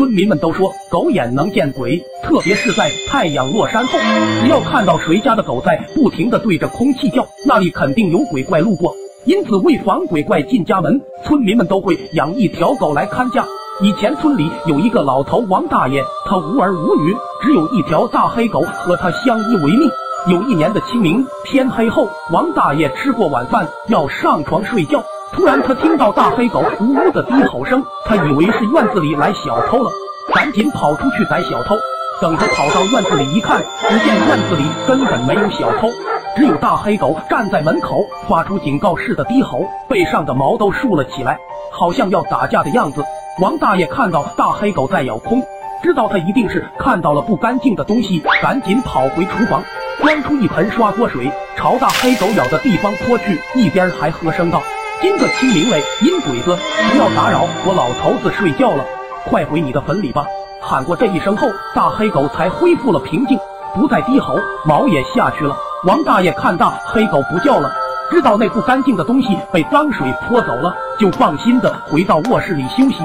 村民们都说狗眼能见鬼，特别是在太阳落山后，只要看到谁家的狗在不停的对着空气叫，那里肯定有鬼怪路过。因此，为防鬼怪进家门，村民们都会养一条狗来看家。以前村里有一个老头王大爷，他无儿无女，只有一条大黑狗和他相依为命。有一年的清明，天黑后，王大爷吃过晚饭要上床睡觉。突然，他听到大黑狗呜呜的低吼声，他以为是院子里来小偷了，赶紧跑出去逮小偷。等他跑到院子里一看，只见院子里根本没有小偷，只有大黑狗站在门口，发出警告似的低吼，背上的毛都竖了起来，好像要打架的样子。王大爷看到大黑狗在咬空，知道他一定是看到了不干净的东西，赶紧跑回厨房，端出一盆刷锅水，朝大黑狗咬的地方泼去，一边还喝声道。今个清明嘞，阴鬼子，不要打扰我老头子睡觉了，快回你的坟里吧！喊过这一声后，大黑狗才恢复了平静，不再低吼，毛也下去了。王大爷看大黑狗不叫了，知道那不干净的东西被脏水泼走了，就放心的回到卧室里休息。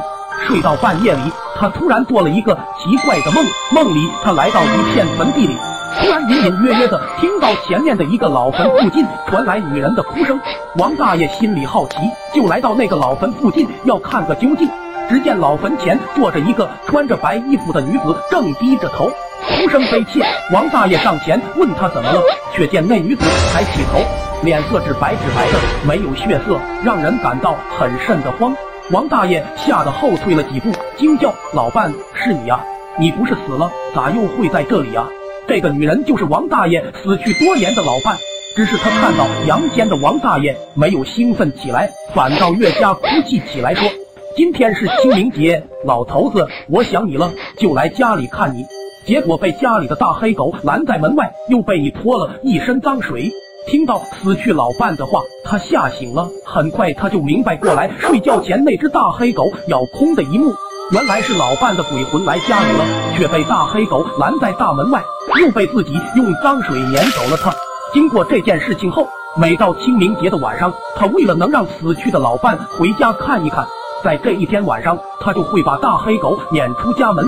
睡到半夜里，他突然做了一个奇怪的梦，梦里他来到一片坟地里。突然，隐隐约约的听到前面的一个老坟附近传来女人的哭声。王大爷心里好奇，就来到那个老坟附近要看个究竟。只见老坟前坐着一个穿着白衣服的女子，正低着头，哭声悲切。王大爷上前问她怎么了，却见那女子抬起头，脸色只白纸白的，没有血色，让人感到很瘆得慌。王大爷吓得后退了几步，惊叫：“老伴，是你呀？你不是死了，咋又会在这里呀？”这个女人就是王大爷死去多年的老伴，只是他看到阳间的王大爷没有兴奋起来，反倒越加哭泣起来，说：“今天是清明节，老头子，我想你了，就来家里看你，结果被家里的大黑狗拦在门外，又被你泼了一身脏水。”听到死去老伴的话，他吓醒了，很快他就明白过来，睡觉前那只大黑狗咬空的一幕。原来是老伴的鬼魂来家里了，却被大黑狗拦在大门外，又被自己用脏水撵走了。他经过这件事情后，每到清明节的晚上，他为了能让死去的老伴回家看一看，在这一天晚上，他就会把大黑狗撵出家门。